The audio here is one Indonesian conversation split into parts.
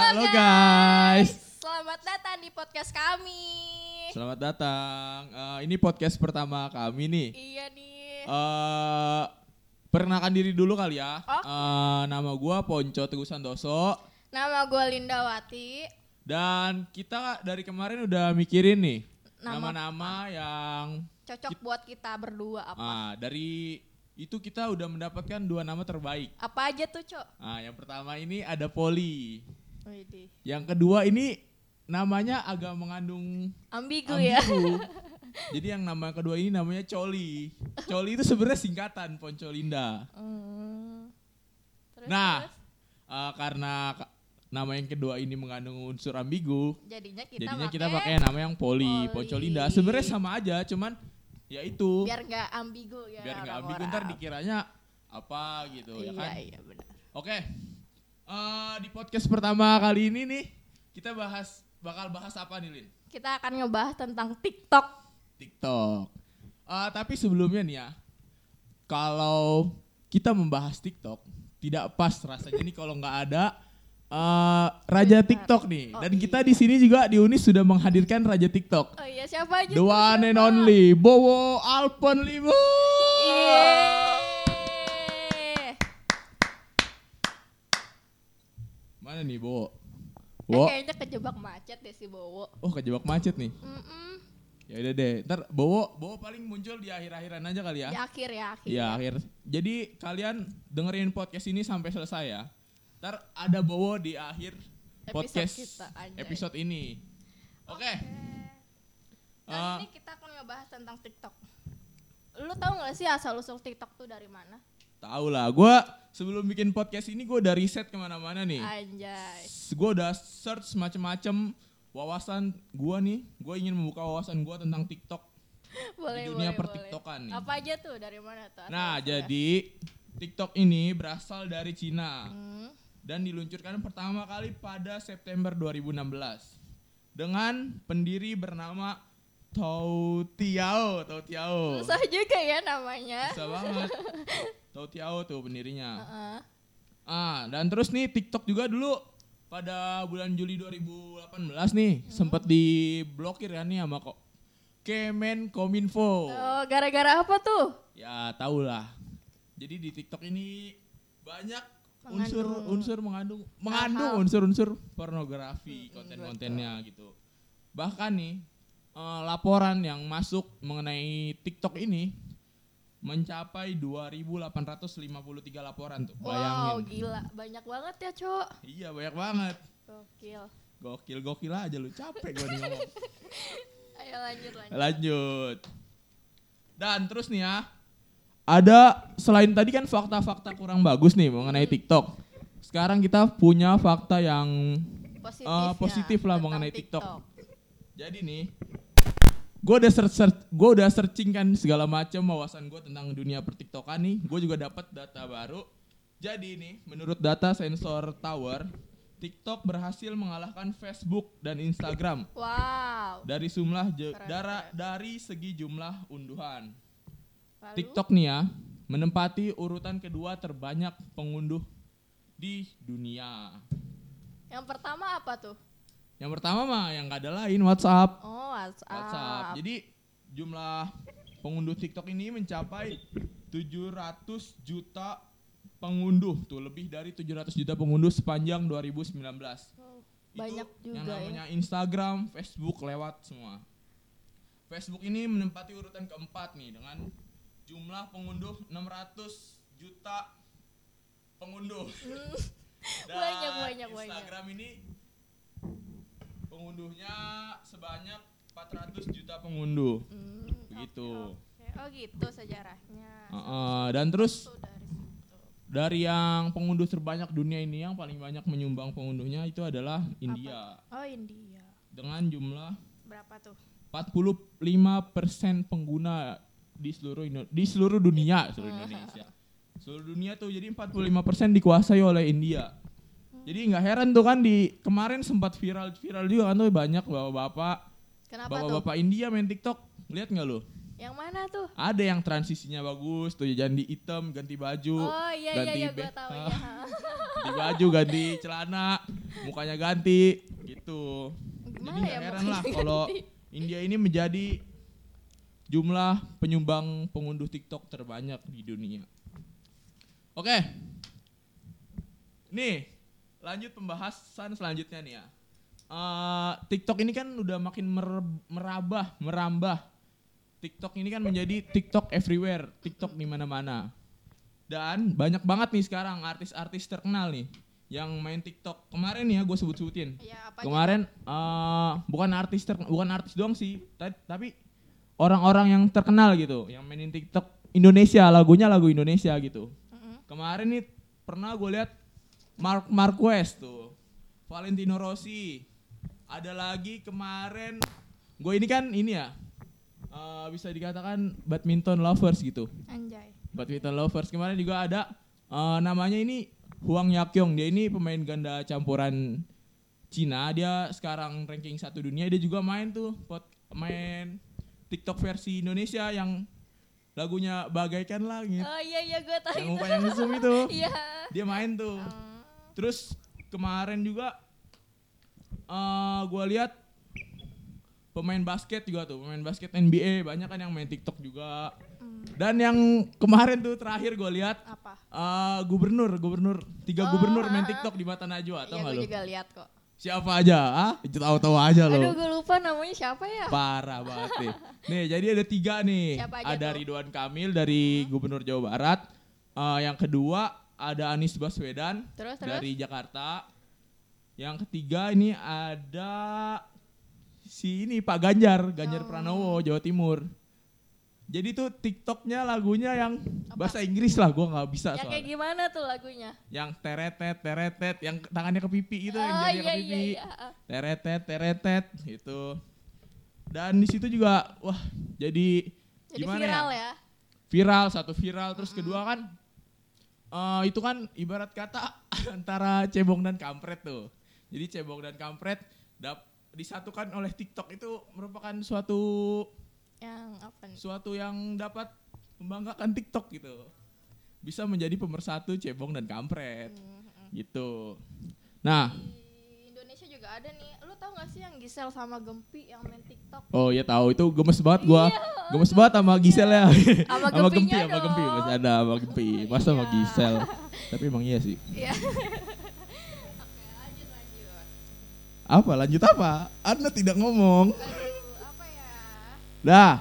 Halo guys. Selamat datang di podcast kami. Selamat datang. Eh, ini podcast pertama kami nih. Iya nih. Eh perkenalkan diri dulu kali ya. Oke. Eh, nama gua Ponco Teguh Santoso Nama gue Lindawati. dan kita dari kemarin udah mikirin nih Nama- nama-nama yang Cocok buat kita berdua apa? ah dari itu kita udah mendapatkan dua nama terbaik. Apa aja tuh, Cok? Ah, yang pertama ini ada Poli. Widih. Yang kedua ini namanya agak mengandung Ambigu ya. ambigu. Jadi yang nama kedua ini namanya Coli. Coli itu sebenarnya singkatan Poncolinda. Hmm. Terus, Nah, terus? Eh, karena ka- nama yang kedua ini mengandung unsur ambigu, jadinya kita jadinya pakai kita pakai nama yang Poli, Poli. Poncolinda. Sebenarnya sama aja, cuman ya itu biar nggak ambigu ya. biar nggak ambigu ntar dikiranya apa gitu ya Iya, kan. iya benar. Oke, Eh, di podcast pertama kali ini nih kita bahas bakal bahas apa nih Lin? Kita akan ngebahas tentang TikTok. TikTok. Eh, tapi sebelumnya nih ya, kalau kita membahas TikTok, tidak pas rasanya nih kalau nggak ada eh, Raja Benar. TikTok nih. Oh, Dan iya. kita di sini juga di Unis sudah menghadirkan Raja TikTok. Oh iya, siapa aja The one and only Bowo Alpen Limo. Yeay. Mana nih Bowo? Eh, Bowo. kayaknya kejebak macet deh si Bowo. Oh kejebak macet nih. Mm-mm. Ya udah deh. Ntar Bowo Bowo paling muncul di akhir-akhiran aja kali ya. Di akhir ya, akhir. Iya akhir. Jadi kalian dengerin podcast ini sampai selesai ya. Ntar ada Bowo di akhir Episode podcast kita, anjay. episode ini. Oke. Kali Eh, ini kita akan ngebahas tentang TikTok. Lu tahu gak sih asal usul TikTok tuh dari mana? Tahu lah. Gue sebelum bikin podcast ini gue udah riset ke mana-mana nih. Anjay. Gue udah search macem-macem wawasan gue nih. Gue ingin membuka wawasan gue tentang TikTok. Boleh, dunia boleh, pertiktokan boleh. nih. Apa aja tuh dari mana tuh? Nah jadi TikTok ini berasal dari Cina. Hmm. dan diluncurkan pertama kali pada September 2016 dengan pendiri bernama Tau Tiao, Tau Tiao. Susah juga ya namanya. Susah banget. Tau Tiao tuh pendirinya. Heeh. Ah, dan terus nih TikTok juga dulu pada bulan Juli 2018 nih sempat diblokir kan nih sama kok Kemen Kominfo. Oh, gara-gara apa tuh? Ya tau lah. Jadi di TikTok ini banyak Mengandung unsur-unsur mengandung mengandung unsur-unsur pornografi konten-kontennya gitu. Bahkan nih eh, laporan yang masuk mengenai TikTok ini mencapai 2.853 laporan tuh. Wow, Bayangin. gila. Banyak banget ya, Cok. Iya banyak banget. Gokil. Gokil gokil aja lu capek gue nih ngomong. Ayo lanjut, lanjut. Lanjut. Dan terus nih ya, ada selain tadi kan fakta-fakta kurang bagus nih mengenai TikTok. Sekarang kita punya fakta yang Positif, ya, positif lah tentang mengenai TikTok. jadi nih, gue udah search, search gue udah searching kan segala macam wawasan gue tentang dunia pertiktokan nih. Gue juga dapat data baru. Jadi nih, menurut data sensor Tower, TikTok berhasil mengalahkan Facebook dan Instagram Wow. dari jumlah dara- dari segi jumlah unduhan. Lalu? TikTok nih ya menempati urutan kedua terbanyak pengunduh di dunia. Yang pertama apa tuh? Yang pertama mah yang gak ada lain WhatsApp. Oh, WhatsApp. WhatsApp. Jadi jumlah pengunduh TikTok ini mencapai 700 juta pengunduh tuh lebih dari 700 juta pengunduh sepanjang 2019. Oh, Itu banyak yang juga namanya ya. Instagram, Facebook lewat semua. Facebook ini menempati urutan keempat nih dengan jumlah pengunduh 600 juta pengunduh. Dan Hmm. Banyak, banyak, banyak. Instagram ini pengunduhnya sebanyak 400 juta pengunduh. Hmm, Begitu. oke, oke. Oh gitu sejarahnya. Heeh, dan terus dari yang pengunduh terbanyak dunia ini yang paling banyak menyumbang pengunduhnya itu adalah India Oh India. dengan jumlah Berapa tuh? 45% pengguna di seluruh Indo- di seluruh dunia, seluruh Indonesia. Seluruh dunia tuh jadi 45% dikuasai oleh India. Jadi nggak heran tuh kan di kemarin sempat viral viral juga kan tuh banyak bapak-bapak Kenapa tuh? bapak-bapak India main TikTok. Lihat nggak lo? Yang mana tuh? Ada yang transisinya bagus tuh jadi hitam ganti baju, Oh iya iya ganti iya be- gue tahu Ah. ya. ganti baju, ganti celana. mukanya ganti gitu. Gimana Jadi ya heran lah kalau? India ini menjadi jumlah penyumbang pengunduh TikTok terbanyak di dunia. Oke. Nih, lanjut pembahasan selanjutnya nih ya. Eh, TikTok ini kan udah makin mer- merabah, merambah. TikTok ini kan menjadi TikTok everywhere, TikTok di mana-mana. Dan banyak banget nih sekarang artis-artis terkenal nih yang main TikTok. Kemarin ya gue sebut-sebutin. Ya, Kemarin eh, bukan artis ter- bukan artis doang sih, ta- tapi orang-orang yang terkenal gitu, yang mainin TikTok Indonesia, lagunya lagu Indonesia gitu. Mm-mm. Kemarin nih pernah gue lihat Mark Marquez tuh, Valentino Rossi. Ada lagi kemarin gue ini kan ini ya eh, bisa dikatakan badminton lovers gitu. Anjay. Badminton lovers kemarin juga ada eh, namanya ini Huang Yakyong. Dia ini pemain ganda campuran Cina. Dia sekarang ranking satu dunia. Dia juga main tuh pot main TikTok versi Indonesia yang lagunya bagaikan langit. Oh iya iya gue tahu yang itu. mukanya mesum itu. Iya. Dia main tuh. Hmm. Terus kemarin juga eh gue lihat pemain basket juga tuh, pemain basket NBA banyak kan yang main TikTok juga. Hmm. Dan yang kemarin tuh terakhir gue lihat Apa? eh, gubernur, gubernur, tiga Oh, gubernur main ah, ah. TikTok di Mata Najwa, tau Iya nggak lo? juga lihat kok. Siapa aja? Ah, tahu-tahu aja Aduh lo. gue lupa namanya siapa ya? Parah banget nih. Nih, jadi ada tiga nih. Siapa aja ada tuh? Ridwan Kamil dari Gubernur Jawa Barat. Eh, yang kedua ada Anies Baswedan Terus terus. dari Jakarta. Yang ketiga ini ada si ini Pak Ganjar, Ganjar Oh. Pranowo Jawa Timur. Jadi tuh TikToknya lagunya yang Apa? bahasa Inggris lah, gua nggak bisa Yang kayak soalnya. gimana tuh lagunya? Yang teretet teretet, yang tangannya ke pipi itu, yang oh jarinya iya ke iya pipi. iya. ah. Teretet teretet itu. Dan di situ juga wah jadi, Jadi gimana viral ya? ya. Viral satu viral terus kedua kan eh, itu kan ibarat kata antara cebong dan kampret tuh. Jadi cebong dan kampret dap disatukan oleh TikTok itu merupakan suatu Yang apa nih? suatu yang dapat membanggakan TikTok gitu. Bisa menjadi pemersatu cebong dan kampret Hmm, hmm. gitu. Nah, Di Indonesia juga ada nih. Lu tau gak sih yang Gisel sama Gempi yang main TikTok? oh ya tahu itu gemes banget gua. Iya, gemes banget sama Gisel ya. Sama sama Gempi, sama Gempi masih ada sama Gempi. Masa sama Iya. Gisel. Tapi emang iya sih. Iya. Oke, lanjut lanjut. Apa? Lanjut apa? Anda tidak ngomong. Aduh, apa ya? Dah.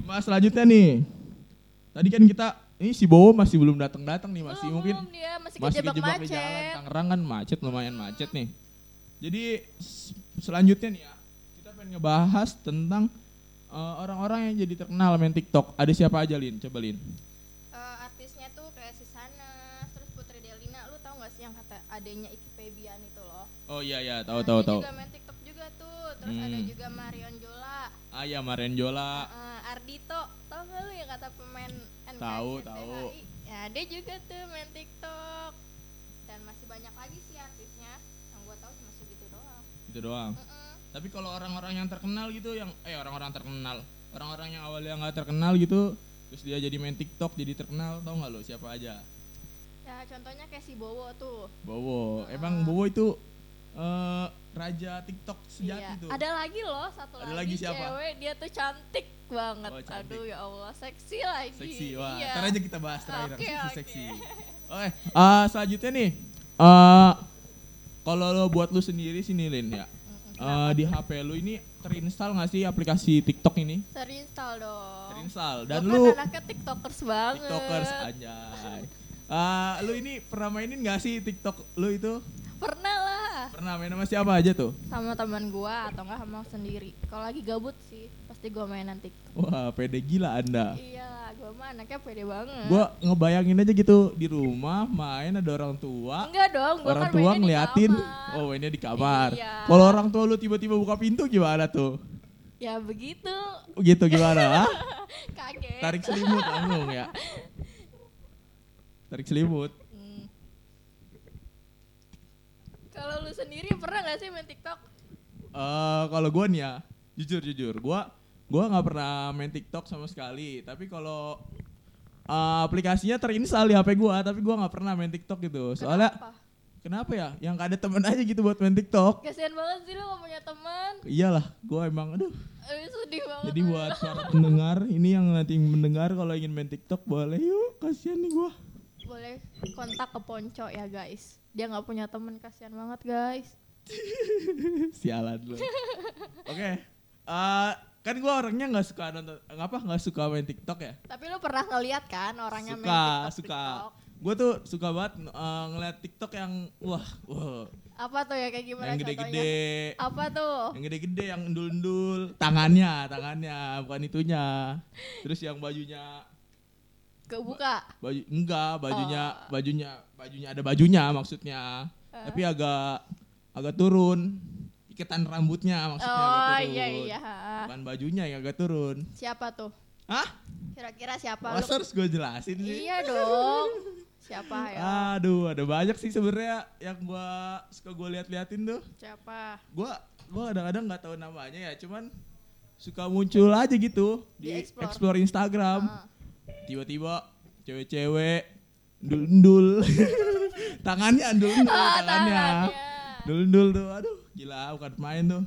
Mas selanjutnya nih. Tadi kan kita ini si Bowo masih belum datang-datang nih, masih Belum, mungkin dia masih, masih kejebak kejebak di macet. jalan. Tangerang kan macet, lumayan macet nih. Jadi selanjutnya nih ya, kita pengen ngebahas tentang eh, orang-orang yang jadi terkenal main TikTok. Ada siapa aja Lin? Coba Lin. Eh, artisnya tuh kayak Sisana, terus Putri Delina. Lu tau gak sih yang kata adanya Iki Febian itu loh? Oh iya iya, tahu tahu tahu. juga main TikTok juga tuh. Terus ada Hmm. juga Marion Jola. Ah iya Maren Jola. Eh, Ardito, tau gak lu yang kata pemain NKCTHI? Tahu, tahu. Ya dia juga tuh main TikTok. Dan masih banyak lagi sih artisnya. Yang gua tahu cuma segitu doang. Itu doang. Mm-mm. Tapi kalau orang-orang yang terkenal gitu yang eh orang-orang terkenal, orang-orang yang awalnya nggak terkenal gitu, terus dia jadi main TikTok jadi terkenal, tau nggak lo siapa aja? Ya contohnya kayak si Bowo tuh. Bowo. Ah. Emang Bowo itu eh raja TikTok sejati Iya. tuh. Ada lagi loh satu Ada lagi, lagi siapa? cewek dia tuh cantik banget. Oh, cantik. Aduh ya Allah, seksi lagi. Seksi. Wah, Iya. ntar aja kita bahas terakhir Oke, seksi oke. seksi. Oke, eh, selanjutnya nih. eh kalau lo buat lu sendiri sini Lin ya. Eh, di HP lu ini terinstall nggak sih aplikasi TikTok ini? Terinstall dong. Terinstall. Dan kan lu anaknya tiktokers banget. TikTokers anjay. Eh, lu ini pernah mainin gak sih TikTok lu itu? Pernah. Pernah main sama siapa aja tuh? Sama teman gua atau enggak sama sendiri. Kalau lagi gabut sih, pasti gua mainan TikTok. Wah, pede gila Anda. Iya gua mah anaknya pede banget. Gua ngebayangin aja gitu di rumah main ada orang tua. Enggak dong, gua Orang kan tua ngeliatin, kamar. oh mainnya di kamar. Iya. Kalau orang tua lu tiba-tiba buka pintu gimana tuh? Ya begitu. Gitu gimana? ah? Kaget. Tarik selimut langsung ya. Tarik selimut. Hmm. Kalau lu sendiri pernah gak sih main TikTok? Eh kalau gua nih ya, jujur jujur, gua gua nggak pernah main TikTok sama sekali. Tapi kalau eh, aplikasinya terinstall di HP gua, tapi gua nggak pernah main TikTok gitu. Soalnya Kenapa? kenapa ya? Yang gak ada temen aja gitu buat main TikTok. Kasian banget sih lu gak punya teman. Iyalah, gue emang aduh. Aduh, sedih banget. Jadi buat para pendengar ini yang nanti mendengar kalau ingin main TikTok boleh yuk. Kasihan nih gue. Boleh kontak ke Ponco ya guys. Dia nggak punya temen kasihan banget guys. Sialan lu. Oke. Eh, kan gue orangnya nggak suka nonton, ngapa nggak suka main TikTok ya? Tapi lu pernah ngeliat kan orangnya main suka, TikTok, suka. TikTok? Gue tuh suka banget eh, ngeliat TikTok yang wah, wah, Apa tuh ya kayak gimana yang contohnya? gede-gede. Apa tuh? Yang gede-gede yang endul-endul, tangannya, tangannya, bukan itunya. Terus yang bajunya Kebuka. baju enggak, bajunya Oh. bajunya bajunya ada bajunya maksudnya. Eh. Tapi agak agak turun. Iketan rambutnya maksudnya agak Oh turun. iya iya. Bukan bajunya yang agak turun. Siapa tuh? Hah? Kira-kira siapa Masa lu? harus gue jelasin sih? Iya dong. Siapa ya? Aduh, ada banyak sih sebenarnya yang gua suka gue lihat-liatin tuh. Siapa? Gua gua kadang-kadang nggak tahu namanya ya, cuman suka muncul aja gitu di, Di explore. explore. Instagram. Ah. Tiba-tiba cewek-cewek ndul-ndul. tangannya ndul-ndul Oh, tangannya. tangannya. Ndul-ndul tuh. Aduh, gila bukan main tuh.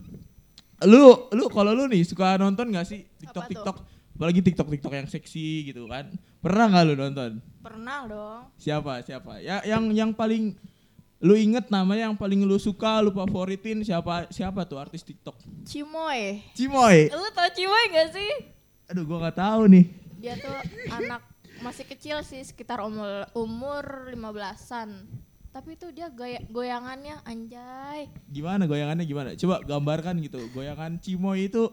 Lu lu kalau lu nih suka nonton gak sih TikTok Apa tuh? TikTok apalagi TikTok TikTok yang seksi gitu kan? Pernah nggak lu nonton? Pernah dong. Siapa? Siapa? Ya yang yang paling lu inget namanya yang paling lu suka, lu favoritin siapa siapa tuh artis TikTok? Cimoy. Cimoy. Lu tau Cimoy gak sih? Aduh, gua nggak tahu nih. Dia tuh anak masih kecil sih sekitar umur umur 15-an. Tapi tuh dia gaya, goyangannya anjay. Gimana goyangannya gimana? Coba gambarkan gitu. Goyangan Cimoy itu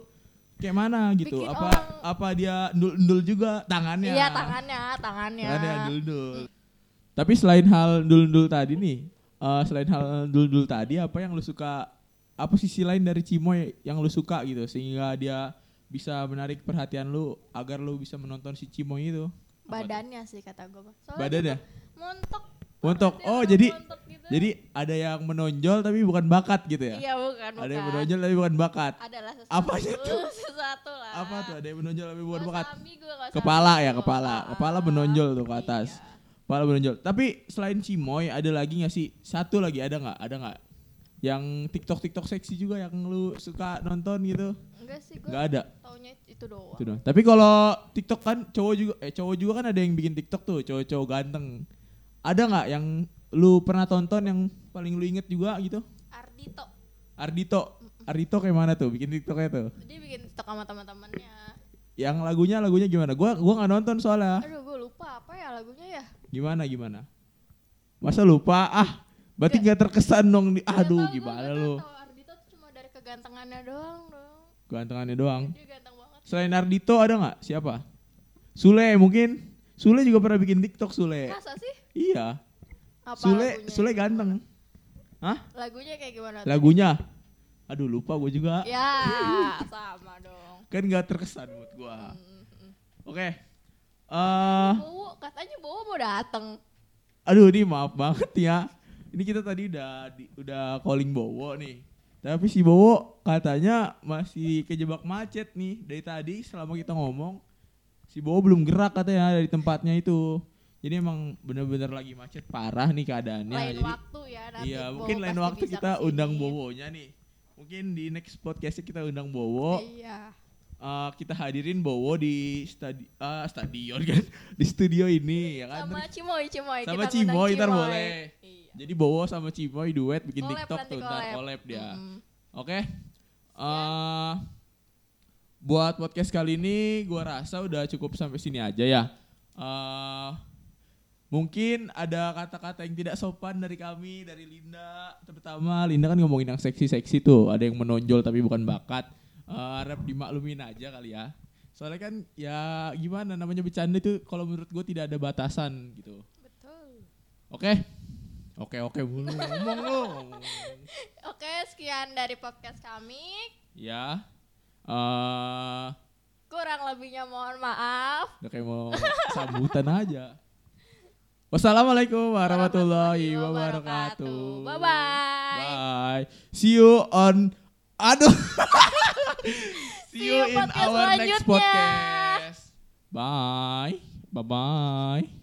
kayak mana gitu? Bikin apa orang- apa dia ndul-ndul juga tangannya? Iya tangannya, tangannya. Tangannya ndul-ndul. Tapi selain hal ndul-ndul tadi nih, eh, selain hal ndul-ndul tadi apa yang lu suka? Apa sisi lain dari Cimoy yang lu suka gitu sehingga dia bisa menarik perhatian lu agar lu bisa menonton si Cimoy itu? Apa? Badannya sih kata gue. Badannya? Montok. Montok. Oh, jadi montok gitu. jadi ada yang menonjol tapi bukan bakat gitu ya? Iya bukan, bukan. Ada yang menonjol tapi bukan bakat. Adalah sesuatu. Tuh? sesuatu lah. Apa tuh? Ada yang menonjol tapi bukan Gua bakat. sambi, gua nggak Kepala ya, kepala. Ah, Kepala menonjol tuh ke iya. atas. Kepala menonjol. Tapi selain Cimoy ada lagi nggak sih? Satu lagi ada nggak? Ada nggak? Yang TikTok TikTok seksi juga yang lu suka nonton gitu? Enggak sih gue. Nggak ada. Taunya itu doang. Itu doang. Tapi kalau TikTok kan cowok juga eh cowok juga kan ada yang bikin TikTok tuh, cowok-cowok ganteng. Ada nggak yang lu pernah tonton yang paling lu inget juga gitu? Ardito. Ardito. Ardito kayak mana tuh bikin TikToknya tuh? Dia bikin TikTok sama teman-temannya. Yang lagunya lagunya gimana? Gua gua nggak nonton soalnya. Aduh, gue lupa apa ya lagunya ya. Gimana gimana? Masa lupa? Ah, berarti nggak terkesan dong. Di, Nggak aduh, gimana lu? tahu. Ardito tuh cuma dari kegantengannya doang dong. Gantengannya doang. Dia ganteng banget. Selain Ardito ada nggak? Siapa? Sule mungkin. Sule juga pernah bikin TikTok Sule. Masa sih? Iya. Apa Sule lagunya? Sule ganteng. Hah? Lagunya kayak gimana? tuh? Lagunya? Aduh lupa gue juga. Ya, sama dong. Kan nggak terkesan buat gua. Hmm, hmm. Oke. Eh, Bowo, katanya Bowo mau dateng. aduh ini maaf banget ya. Ini kita tadi udah di- udah calling Bowo nih. Tapi si Bowo katanya masih kejebak macet nih dari tadi selama kita ngomong. Si Bowo belum gerak katanya dari tempatnya itu. Jadi emang bener-bener lagi macet parah nih keadaannya. lain Jadi waktu ya nanti. iya, Bowo mungkin lain waktu kita ke sini. undang Bowonya nih. Mungkin di next podcast kita undang Bowo. Iya. Eh, kita hadirin Bowo di stadi ah, stadion kan di studio ini ya kan Sama Cimoy, Cimoy. Sama kita Cimoy, Cimoy. boleh. Iya. Jadi Bowo sama Cimoy duet bikin Collab TikTok tuh ntar collab. dia. Mm-mm. oke? Eh, buat podcast kali ini gua rasa udah cukup sampai sini aja ya. Eh, mungkin ada kata-kata yang tidak sopan dari kami dari Linda. Terutama Linda kan ngomongin yang seksi-seksi tuh. Ada yang menonjol tapi bukan bakat. Eh, harap dimaklumin aja kali ya. Soalnya kan ya gimana namanya bercanda itu kalau menurut gue tidak ada batasan gitu. Betul. oke oke oke mulu ngomong ngomong. Oke, sekian dari podcast kami. ya. Eh Kurang lebihnya mohon maaf. udah kayak mau sambutan aja. Wassalamualaikum warahmatullahi wabarakatuh. Bye-bye. bye see you on aduh. See you in our next podcast. Bye. Bye bye